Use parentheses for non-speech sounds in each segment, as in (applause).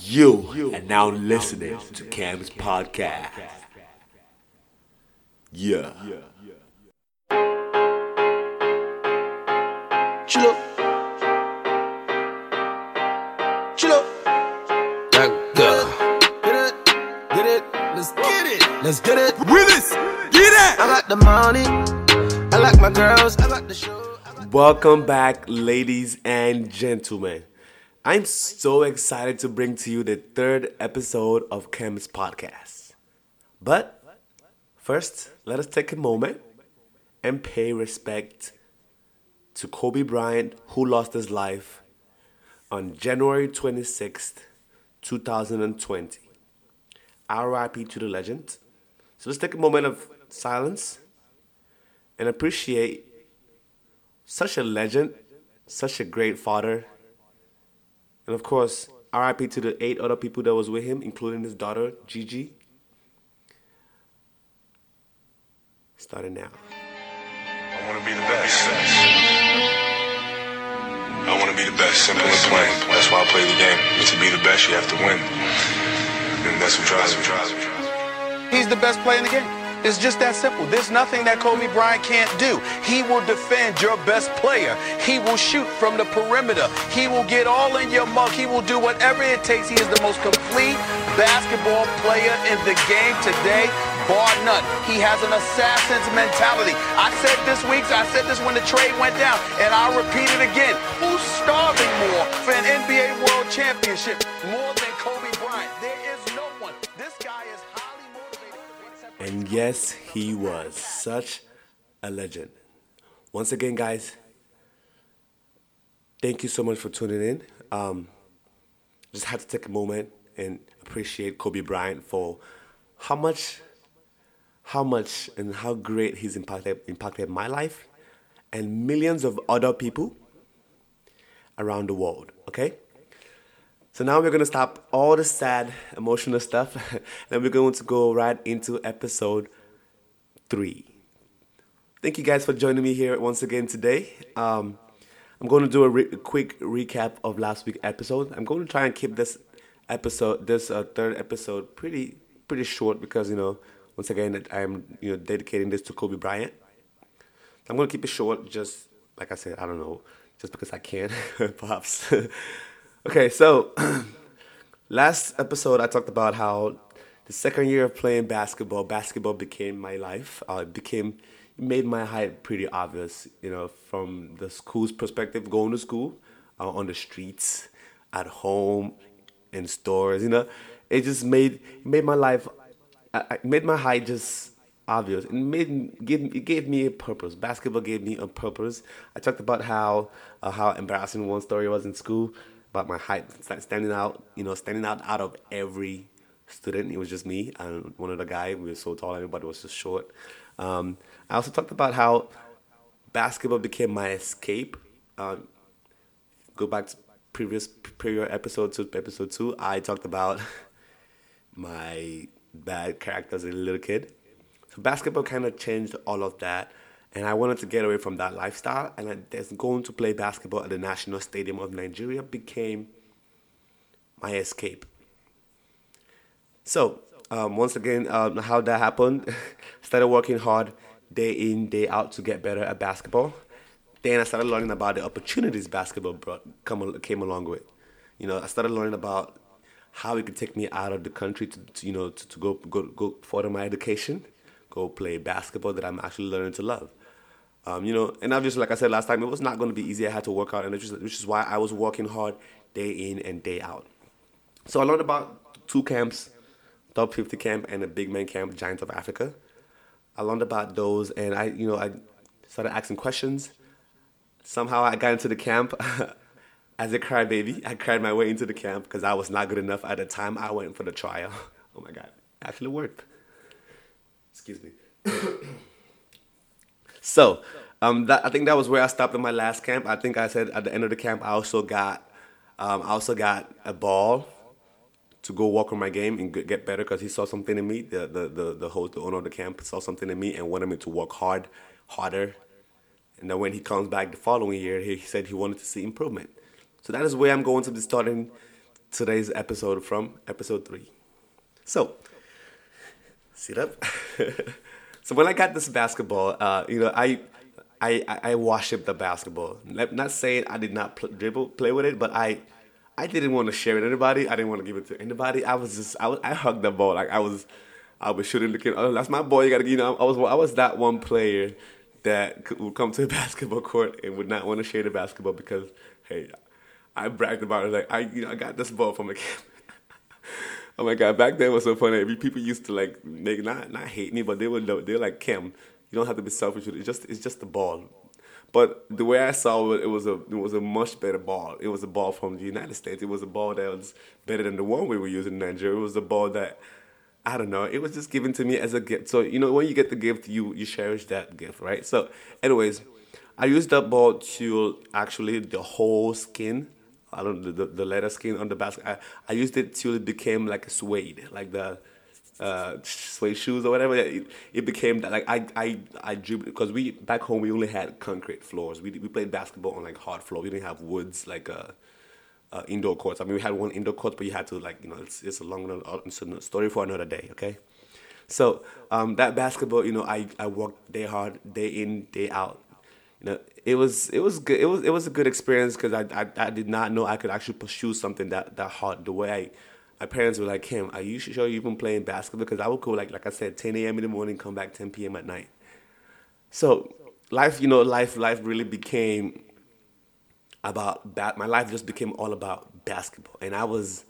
You are now listening to Cam's podcast. Yeah. Chill up. Chill up. That girl. Get it. Get it. Let's get it. Let's get it. Willis, get it! I got the money. I like my girls. I got the show. Welcome back, ladies and gentlemen. I'm so excited to bring to you the third episode of Cam's podcast. But first, let us take a moment and pay respect to Kobe Bryant, who lost his life on January 26th, 2020. RIP to the legend. So let's take a moment of silence and appreciate such a legend, such a great father, and of course, RIP to the eight other people that was with him, including his daughter Gigi. Starting now. I want to be the best. I want to be the best. Simple and plain. That's why I play the game. And to be the best, you have to win. And that's what drives me. He's the best player in the game. It's just that simple. There's nothing that Kobe Bryant can't do. He will defend your best player. He will shoot from the perimeter. He will get all in your mug. He will do whatever it takes. He is the most complete basketball player in the game today, bar none. He has an assassin's mentality. I said this week, I said this when the trade went down, and I'll repeat it again. Who's starving more for an NBA World Championship more And yes, he was such a legend. Once again, guys, thank you so much for tuning in. Um, just had to take a moment and appreciate Kobe Bryant for how much, how much, and how great he's impacted impacted my life and millions of other people around the world. Okay. So now we're gonna stop all the sad, emotional stuff, (laughs) and we're going to go right into episode three. Thank you guys for joining me here once again today. Um, I'm going to do a, re- quick recap of last week's episode. I'm going to try and keep this episode, this uh, third episode, pretty pretty short because you know, once again, I'm you know dedicating this to Kobe Bryant. I'm going to keep it short, just like I said. I don't know, just because I can, (laughs) perhaps. (laughs) okay, so (clears throat) last episode I talked about how the second year of playing basketball, basketball became my life. Uh, it became made my height pretty obvious. You know, from the school's perspective, going to school, uh, on the streets, at home, in stores. You know, it just made made my life. I, I made my height just obvious. It made give it gave me a purpose. Basketball gave me a purpose. I talked about how uh, how embarrassing one story was in school about my height standing out. You know, standing out out of every student. It was just me and one other guy. We were so tall, everybody was just short. Um, I also talked about how basketball became my escape. Um, go back to previous previous episode to episode two. I talked about (laughs) my bad character as a little kid. So basketball kind of changed all of that, and I wanted to get away from that lifestyle. And I, just going to play basketball at the National Stadium of Nigeria became my escape. So um, once again, um, how that happened, (laughs) started working hard day in day out to get better at basketball. Then I started learning about the opportunities basketball brought come came along with. You know, I started learning about how it could take me out of the country to, to you know to, to go go go further my education, go play basketball that I'm actually learning to love. Um, you know, and obviously, like I said last time, it was not going to be easy. I had to work out, and which is, which is why I was working hard day in and day out. So I learned about two camps, top 50 camp and the big man camp, Giants of Africa. I learned about those, and I, you know, I started asking questions. Somehow I got into the camp (laughs) as a crybaby. I cried my way into the camp because I was not good enough at the time. I went for the trial. (laughs) Oh my God, actually worked. Excuse me. (coughs) so, um, that, I think that was where I stopped in my last camp. I think I said at the end of the camp, I also got, um, I also got a ball to go work on my game and get- get better because he saw something in me. The the the the host, the owner of the camp, saw something in me and wanted me to work hard, harder. And then when he comes back the following year, he said he wanted to see improvement. So that is where I'm going to be starting today's episode from episode three. So, sit up. (laughs) so when I got this basketball, uh, you know, I, I, I I worship the basketball. Not saying I did not pl- dribble, play with it, but I, I didn't want to share it with anybody. I didn't want to give it to anybody. I was just, I, was, I hugged the ball like I was, I was shooting the kid. Oh, that's my boy. You gotta, you know, I was, I was that one player that could, would come to a (laughs) basketball court and would not want to share the basketball because, hey, I bragged about it like I, you know, I got this ball from a kid. (laughs) Oh my god! Back then it was so funny. People used to like make not not hate me, but they would they're like Kim. You don't have to be selfish. It's just it's just the ball. But the way I saw it, it was a it was a much better ball. It was a ball from the United States. It was a ball that was better than the one we were using in Nigeria. It was a ball that I don't know. It was just given to me as a gift. So you know when you get the gift, you you cherish that gift, right? So, anyways, I used that ball to actually the whole skin I don't the, the leather skin on the basket. I, I used it till it became like a suede, like the uh, suede shoes or whatever. It, it became that like I I I dribbled because we back home we only had concrete floors. We we played basketball on like hard floor. We didn't have woods like uh, uh, indoor courts. I mean we had one indoor court, but you had to like you know it's it's a long it's a story for another day. Okay. So um, that basketball, you know, I, I worked day hard, day in, day out. You know, it was it was good. It was it was a good experience because I, I I did not know I could actually pursue something that that hard. The way I, my parents were like, "Kim, are you sure you even playing basketball?" Because I would go like like I said, 10 a.m. in the morning, come back 10 p.m. at night. So life, you know, life life really became about bat. My life just became all about basketball, and I was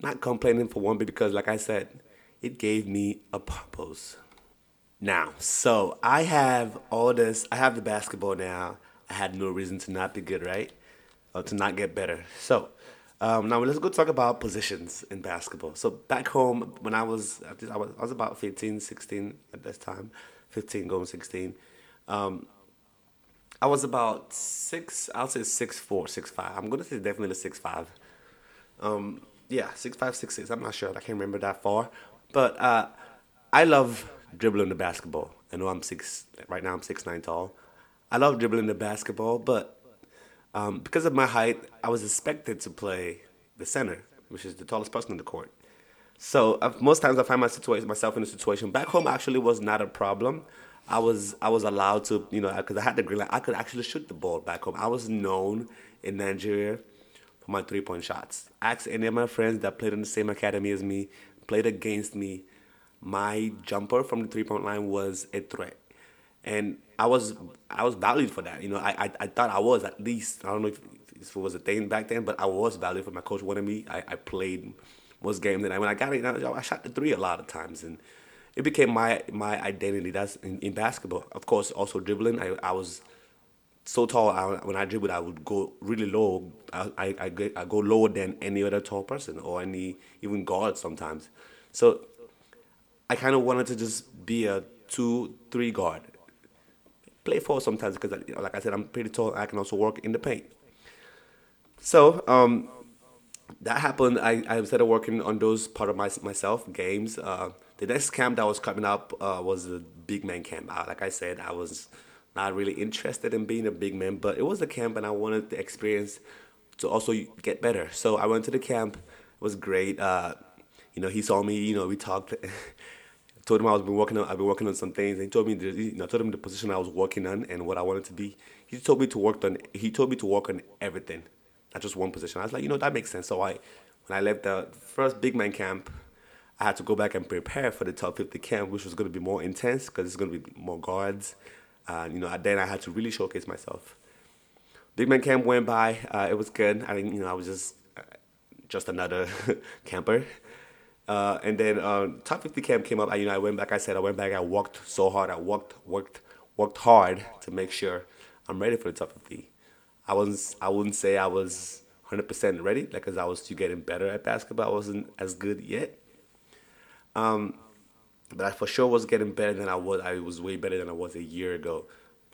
not complaining for one bit because, like I said, it gave me a purpose. Now, so I have all this. I have the basketball now. I had no reason to not be good, right? Or to not get better. So, um, now let's go talk about positions in basketball. So back home, when I was, I was, I was about 15, 16 at this time, 15 going 16. Um, I was about six, I'll say six four, six five. I'm gonna say definitely six five. Um, yeah, six five, six six. I'm not sure. I can't remember that far, but uh, I love dribbling the basketball. I know I'm six right now. I'm six nine tall. I love dribbling the basketball, but um, because of my height, I was expected to play the center, which is the tallest person in the court. So uh, most times I find my situation myself in a situation back home actually was not a problem. I was I was allowed to you know because I had the green light. I could actually shoot the ball back home. I was known in Nigeria for my three point shots. Ask any of my friends that played in the same academy as me, played against me my jumper from the three point line was a threat. And I was I was valued for that. You know, I, I, I thought I was at least. I don't know if, if it was a thing back then, but I was valued for my coach wanted me. I, I played most games and I when I got it, I shot the three a lot of times and it became my my identity. That's in, in basketball. Of course, also dribbling. I, I was so tall. I, when I dribbled, I would go really low. I, I, I, I go lower than any other tall person or any even guard sometimes. So I kind of wanted to just be a two, three guard. Play four sometimes because, you know, like I said, I'm pretty tall. I can also work in the paint. So um, that happened. I, I started working on those part of my, myself games. Uh, the next camp that was coming up uh, was the big man camp. Uh, like I said, I was not really interested in being a big man, but it was a camp, and I wanted the experience to also get better. So I went to the camp. It was great. Uh, you know, he saw me. You know, we talked. (laughs) told him I was been working on I've been working on some things. And he told me the, you know, I told him the position I was working on and what I wanted to be. He told me to work on he told me to work on everything, not just one position. I was like, you know, that makes sense. So I when I left the first big man camp, I had to go back and prepare for the top 50 camp, which was going to be more intense because it's going to be more guards. Uh, you know, then I had to really showcase myself. Big man camp went by. Uh, it was good. I mean, you know, I was just uh, just another (laughs) camper. Uh, and then uh, top 50 camp came up. I, you know, I went back. I said I went back. I walked so hard. I worked, worked, worked hard to make sure I'm ready for the top 50. I wasn't. I wouldn't say I was 100% ready, like, cause I was still getting better at basketball. I wasn't as good yet. Um, but I for sure was getting better than I was. I was way better than I was a year ago.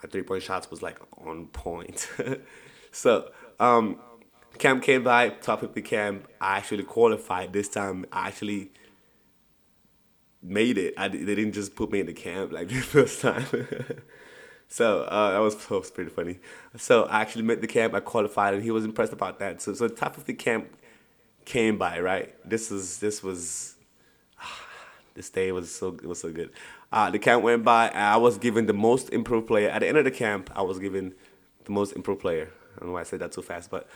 My three point shots was like on point. (laughs) so um, camp came by, top 50 camp. I actually qualified this time. I actually made it. I, they didn't just put me in the camp like (laughs) the first time. (laughs) so uh, that, was, (laughs) that was pretty funny. So I actually made the camp. I qualified, and he was impressed about that. So so top 50 camp came by, right? This was this was (sighs) this day was so was so good. Uh, the camp went by. And I was given the most improved player at the end of the camp. I was given the most improved player. I don't know why I said that too fast, but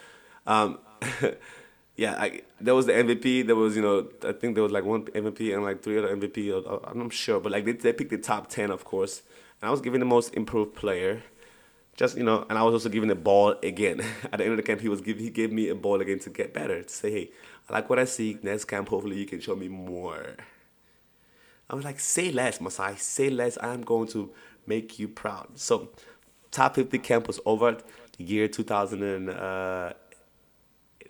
um, (laughs) yeah, I, there was the MVP. There was you know I think there was like one MVP and like three other MVP. I'm not sure, but like they they picked the top ten, of course. And I was given the most improved player. Just you know, and I was also given a ball again. (laughs) At the end of the camp, he was give, he gave me a ball again to get better. To say, hey, I like what I see. Next camp, hopefully, you can show me more. I was like, say less, Masai. Say less. I am going to make you proud. So, top 50 camp was over. The year 2009,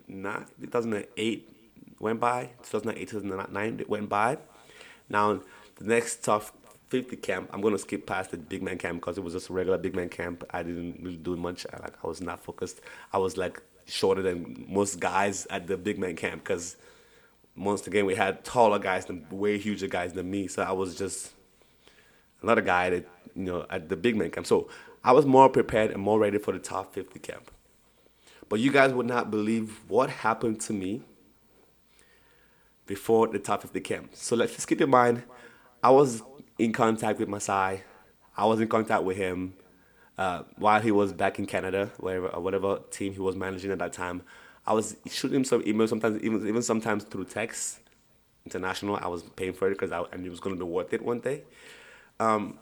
uh, 2008 went by. 2008, 2009 went by. Now, the next top 50 camp, I'm gonna skip past the big man camp because it was just a regular big man camp. I didn't really do much. I, like I was not focused. I was like shorter than most guys at the big man camp because once again we had taller guys than way huger guys than me. So I was just another guy that you know at the big man camp. So I was more prepared and more ready for the top 50 camp. But you guys would not believe what happened to me before the top 50 camp. So let's just keep in mind, I was in contact with Masai. I was in contact with him uh, while he was back in Canada, wherever or whatever team he was managing at that time. I was shooting him some emails, sometimes even even sometimes through text, international. I was paying for it because I, I knew it was going to be worth it one day. Um,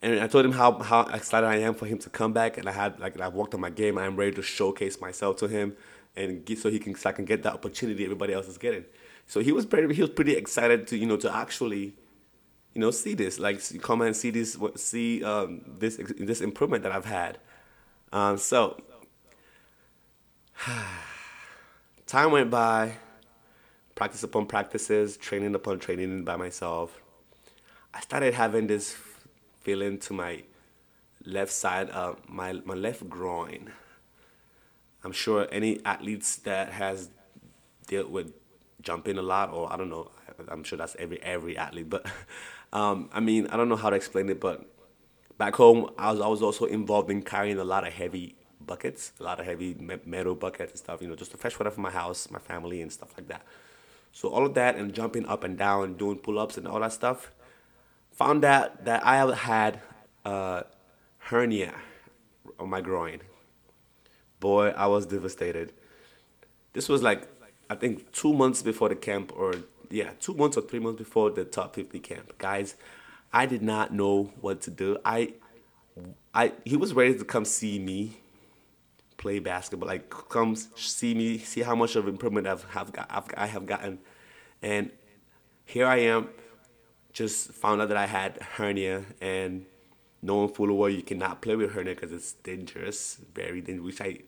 and I told him how, how excited I am for him to come back, and I had like I've worked on my game. I'm ready to showcase myself to him, and get, so he can so I can get that opportunity everybody else is getting. So he was pretty he was pretty excited to you know to actually you know, see this, like come and see this, see um, this this improvement that I've had. Um, so (sighs) time went by, practice upon practices, training upon training by myself. I started having this feeling to my left side, uh, my my left groin. I'm sure any athletes that has dealt with jumping a lot, or I don't know, I'm sure that's every every athlete, but (laughs) um, I mean, I don't know how to explain it, but back home, I was, I was also involved in carrying a lot of heavy buckets, a lot of heavy metal buckets and stuff, you know, just to fetch water for my house, my family, and stuff like that. So all of that and jumping up and down, doing pull-ups and all that stuff, found out that I had a hernia on my groin. Boy, I was devastated. This was like I think two months before the camp or yeah, two months or three months before the top 50 camp. Guys, I did not know what to do. I, I, he was ready to come see me play basketball. Like, come see me, see how much of improvement I've have got, I've, I have gotten, and here I am. Just found out that I had hernia, and knowing full well you cannot play with hernia because it's dangerous, very dangerous. Which I,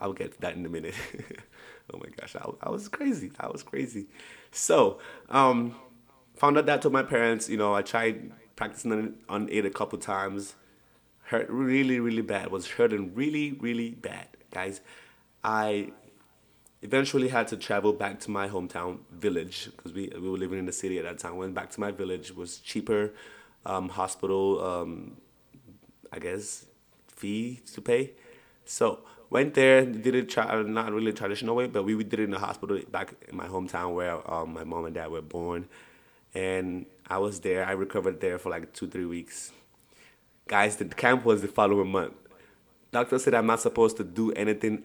I'll get to that in a minute. (laughs) oh my gosh, I, I was crazy. I was crazy. So, um, found out that to my parents. You know, I tried practicing on it a couple times. Hurt really, really bad. Was hurting really, really bad, guys. I eventually had to travel back to my hometown village because we, we were living in the city at that time. Went back to my village was cheaper, um, hospital, um, I guess, fee to pay. So went there, did it tra- not really traditional way, but we did it in the hospital back in my hometown where um, my mom and dad were born. And I was there. I recovered there for like two, three weeks. Guys, the camp was the following month. Doctor said I'm not supposed to do anything.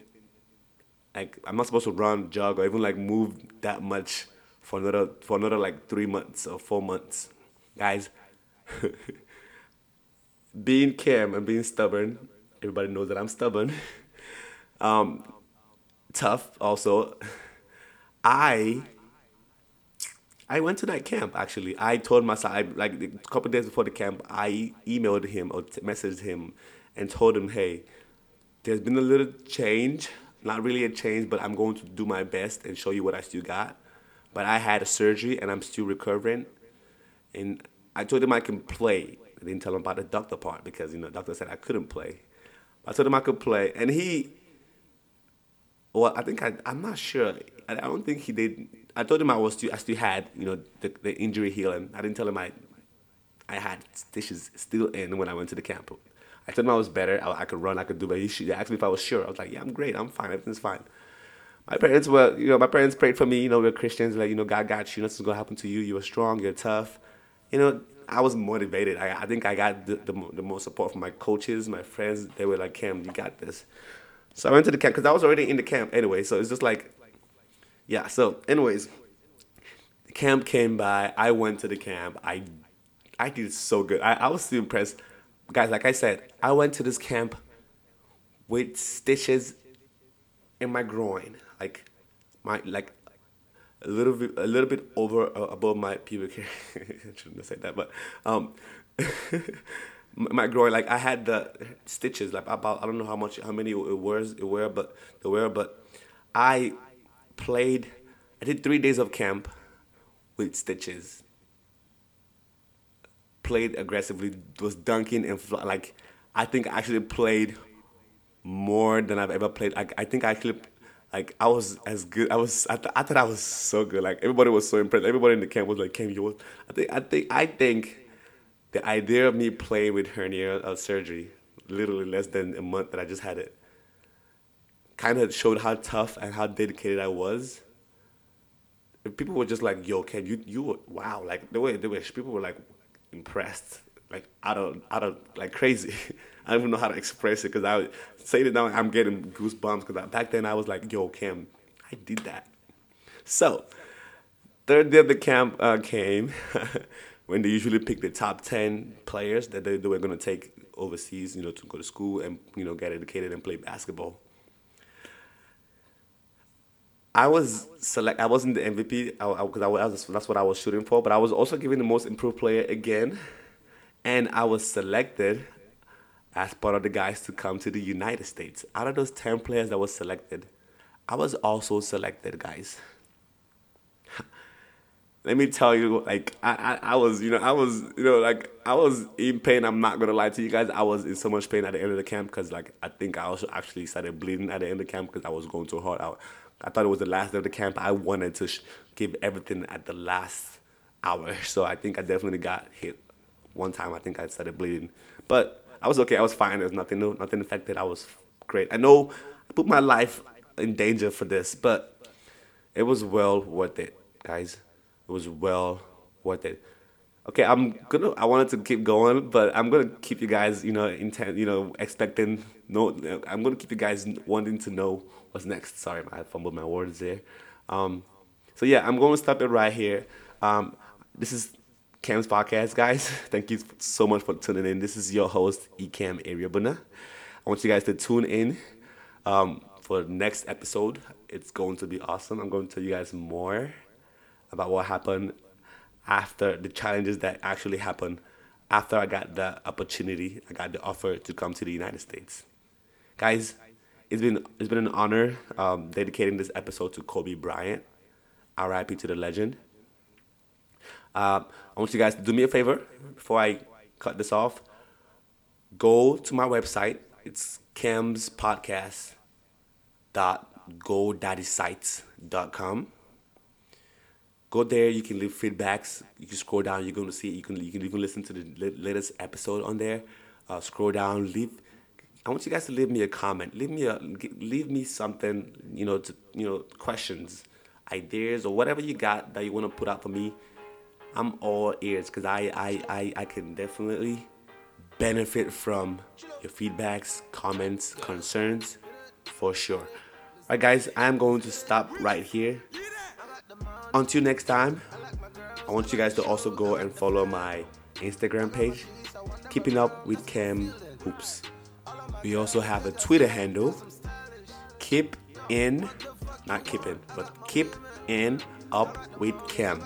Like I'm not supposed to run, jog, or even like move that much for another for another like three months or four months. Guys, (laughs) being Cam and being stubborn, everybody knows that I'm stubborn. (laughs) Um, tough also. I I went to that camp actually. I told myself I, like a couple days before the camp, I emailed him or t- messaged him and told him, "Hey, there's been a little change. Not really a change, but I'm going to do my best and show you what I still got. But I had a surgery and I'm still recovering. And I told him I can play. I didn't tell him about the doctor part because you know, doctor said I couldn't play. I told him I could play, and he well, I think I, I'm not sure. I, I don't think he did. I told him I was still, I still had, you know, the, the injury healing. I didn't tell him I, I had stitches still in when I went to the camp. I told him I was better. I, I could run. I could do. But he, asked me if I was sure. I was like, yeah, I'm great. I'm fine. Everything's fine. my parents were, you know, my parents prayed for me. You know, we're Christians. Like, you know, God got you. Nothing's gonna happen to you. You're strong. You're tough. You know, I was motivated. I, I think I got the, the, the most support from my coaches, my friends. They were like, Cam, you got this. So I went to the camp because I was already in the camp anyway. So it's just like, yeah. So, anyways, the camp came by. I went to the camp. I, I did so good. I, I was so impressed, guys. Like I said, I went to this camp with stitches in my groin, like my like a little bit a little bit over uh, above my pubic hair. (laughs) I shouldn't have said that, but um, (laughs) my groin like I had the stitches like about I don't know how much how many it wears it were, but the were but I played. I did three days of camp with stitches. Played aggressively, was dunking and fly, like I think I actually played more than I've ever played. Like I think I actually like I was as good. I was. I, th- I thought I was so good. Like everybody was so impressed. Everybody in the camp was like, "Cam, you." I think. I think. I think the idea of me playing with hernia uh, surgery, literally less than a month that I just had it, kind of showed how tough and how dedicated I was. People were just like, "Yo, Cam, you you were, wow!" Like the way the way people were like impressed, like out of out of like crazy. (laughs) I don't even know how to express it because I say it now. I'm getting goosebumps because back then I was like, "Yo, Cam, I did that." So, third day of the camp uh, came (laughs) when they usually pick the top ten players that they, they were to take overseas, you know, to go to school and you know get educated and play basketball. I was select. I wasn't the MVP because I, I, I, was that's what I was shooting for. But I was also given the most improved player again, and I was selected as part of the guys to come to the United States. Out of those 10 players that was selected, I was also selected, guys. (laughs) Let me tell you, like I, I, I was, you know, I was, you know, like I was in pain. I'm not gonna lie to you guys. I was in so much pain at the end of the camp because, like, I think I also actually started bleeding at the end of the camp because I was going too hard. I, I thought it was the last day of the camp. I wanted to sh- give everything at the last hour. (laughs) So I think I definitely got hit one time. I think I started bleeding, but I was okay. I was fine. There's nothing new, nothing affected. I was great. I know I put my life in danger for this, but it was well worth it, guys. It was well worth it. Okay, I'm gonna. I wanted to keep going, but I'm gonna keep you guys, you know, intent, you know, expecting. No, I'm gonna keep you guys wanting to know what's next. Sorry, I fumbled my words there. Um, so yeah, I'm to stop it right here. Um, this is Cam's podcast, guys. (laughs) Thank you so much for tuning in. This is your host, Ecam Ariabuna. I want you guys to tune in um, for the next episode. It's going to be awesome. I'm going to tell you guys more about what happened after the challenges that actually happened after I got the opportunity, I got the offer to come to the United States. Guys, it's been it's been an honor um, dedicating this episode to Kobe Bryant. R.I.P. to the legend. Uh, I want you guys to do me a favor before I cut this off. Go to my website. It's Cam's podcast dot com. Go there. You can leave feedbacks. You can scroll down. You're to see. You can you can even listen to the latest episode on there. Uh, scroll down. Leave. I want you guys to leave me a comment. Leave me a leave me something. You know to you know questions, ideas, or whatever you got that you want to put out for me. I'm all ears because I, I, I, I can definitely benefit from your feedbacks, comments, concerns for sure. Alright, guys, I'm going to stop right here. Until next time, I want you guys to also go and follow my Instagram page, Keeping Up with Cam Hoops. We also have a Twitter handle, Keep In, not keeping, but Keep In Up with Cam.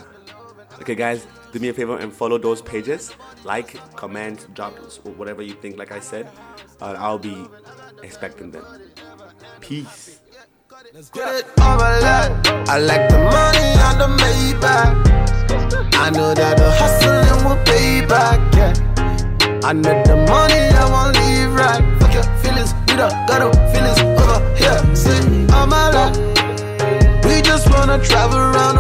Okay, guys, do me a favor and follow those pages. Like, comment, drop whatever you think. Like I said, uh, I'll be expecting them. Peace. I like the money on the Maybach. I know that the hustling will pay back. Yeah. I need the money, I won't leave right. Fuck your feelings, you don't got no feelings over here. See, I'm a lot. We just wanna travel around